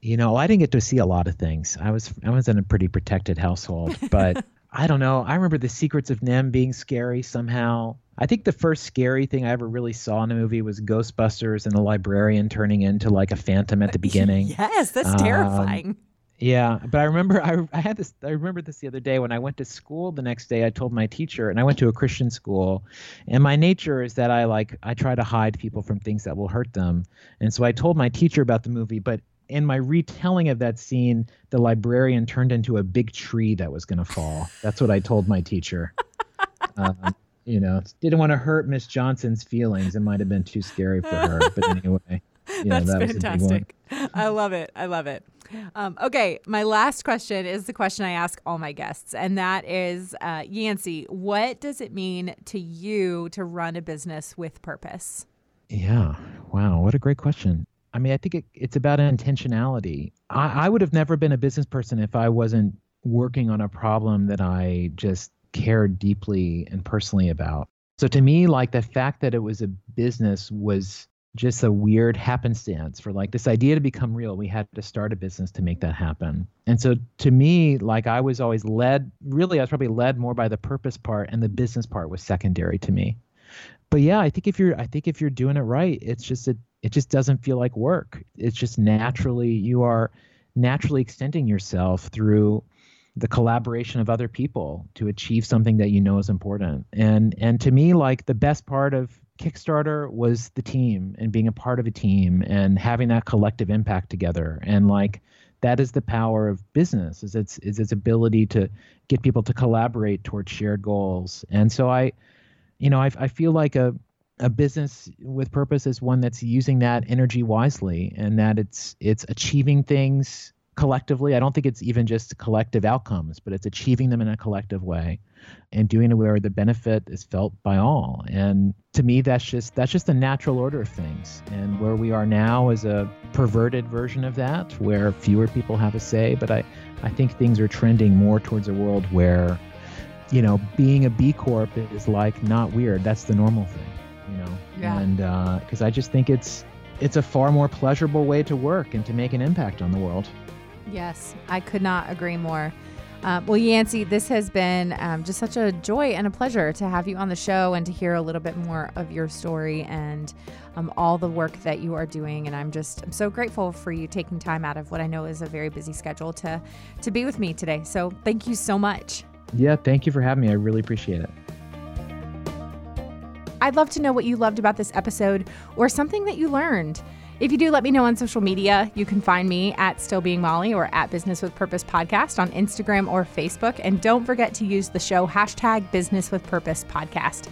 You know, I didn't get to see a lot of things. I was I was in a pretty protected household, but I don't know. I remember the Secrets of NIMH being scary somehow. I think the first scary thing I ever really saw in a movie was Ghostbusters and the librarian turning into like a phantom at the beginning. yes, that's um, terrifying. Yeah, but I remember I, I had this I remember this the other day when I went to school the next day I told my teacher and I went to a Christian school and my nature is that I like I try to hide people from things that will hurt them. And so I told my teacher about the movie, but in my retelling of that scene, the librarian turned into a big tree that was going to fall. That's what I told my teacher. Um, you know, didn't want to hurt Miss Johnson's feelings. It might have been too scary for her, but anyway, you know, that's that fantastic. I love it. I love it. Um, okay, my last question is the question I ask all my guests, and that is, uh, Yancey, what does it mean to you to run a business with purpose? Yeah. Wow. What a great question. I mean, I think it, it's about intentionality. I, I would have never been a business person if I wasn't working on a problem that I just cared deeply and personally about. So to me, like the fact that it was a business was just a weird happenstance for like this idea to become real. We had to start a business to make that happen. And so to me, like I was always led, really, I was probably led more by the purpose part and the business part was secondary to me. But yeah, I think if you're, I think if you're doing it right, it's just, it, it just doesn't feel like work. It's just naturally, you are naturally extending yourself through the collaboration of other people to achieve something that you know is important. And and to me, like the best part of Kickstarter was the team and being a part of a team and having that collective impact together. And like that is the power of business is its is its ability to get people to collaborate towards shared goals. And so I, you know, I I feel like a a business with purpose is one that's using that energy wisely and that it's it's achieving things collectively. I don't think it's even just collective outcomes, but it's achieving them in a collective way and doing it where the benefit is felt by all. And to me, that's just that's just the natural order of things. And where we are now is a perverted version of that, where fewer people have a say. But I, I think things are trending more towards a world where, you know, being a B Corp is like not weird. That's the normal thing, you know. Yeah. And because uh, I just think it's it's a far more pleasurable way to work and to make an impact on the world. Yes, I could not agree more. Uh, well, Yancey this has been um, just such a joy and a pleasure to have you on the show and to hear a little bit more of your story and um, all the work that you are doing. And I'm just I'm so grateful for you taking time out of what I know is a very busy schedule to to be with me today. So thank you so much. Yeah, thank you for having me. I really appreciate it. I'd love to know what you loved about this episode or something that you learned. If you do, let me know on social media. You can find me at Still Being Molly or at Business with Purpose Podcast on Instagram or Facebook. And don't forget to use the show hashtag Business with Purpose Podcast.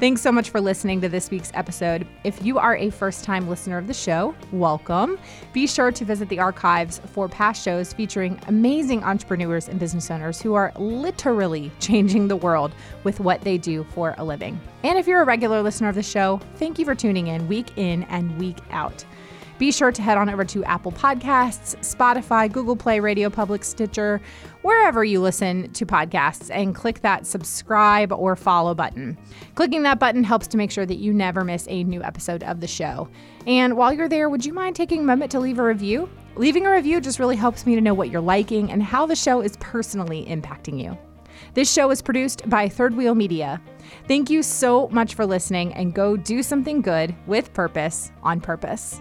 Thanks so much for listening to this week's episode. If you are a first time listener of the show, welcome. Be sure to visit the archives for past shows featuring amazing entrepreneurs and business owners who are literally changing the world with what they do for a living. And if you're a regular listener of the show, thank you for tuning in week in and week out. Be sure to head on over to Apple Podcasts, Spotify, Google Play, Radio Public, Stitcher, wherever you listen to podcasts, and click that subscribe or follow button. Clicking that button helps to make sure that you never miss a new episode of the show. And while you're there, would you mind taking a moment to leave a review? Leaving a review just really helps me to know what you're liking and how the show is personally impacting you. This show is produced by Third Wheel Media. Thank you so much for listening and go do something good with purpose on purpose.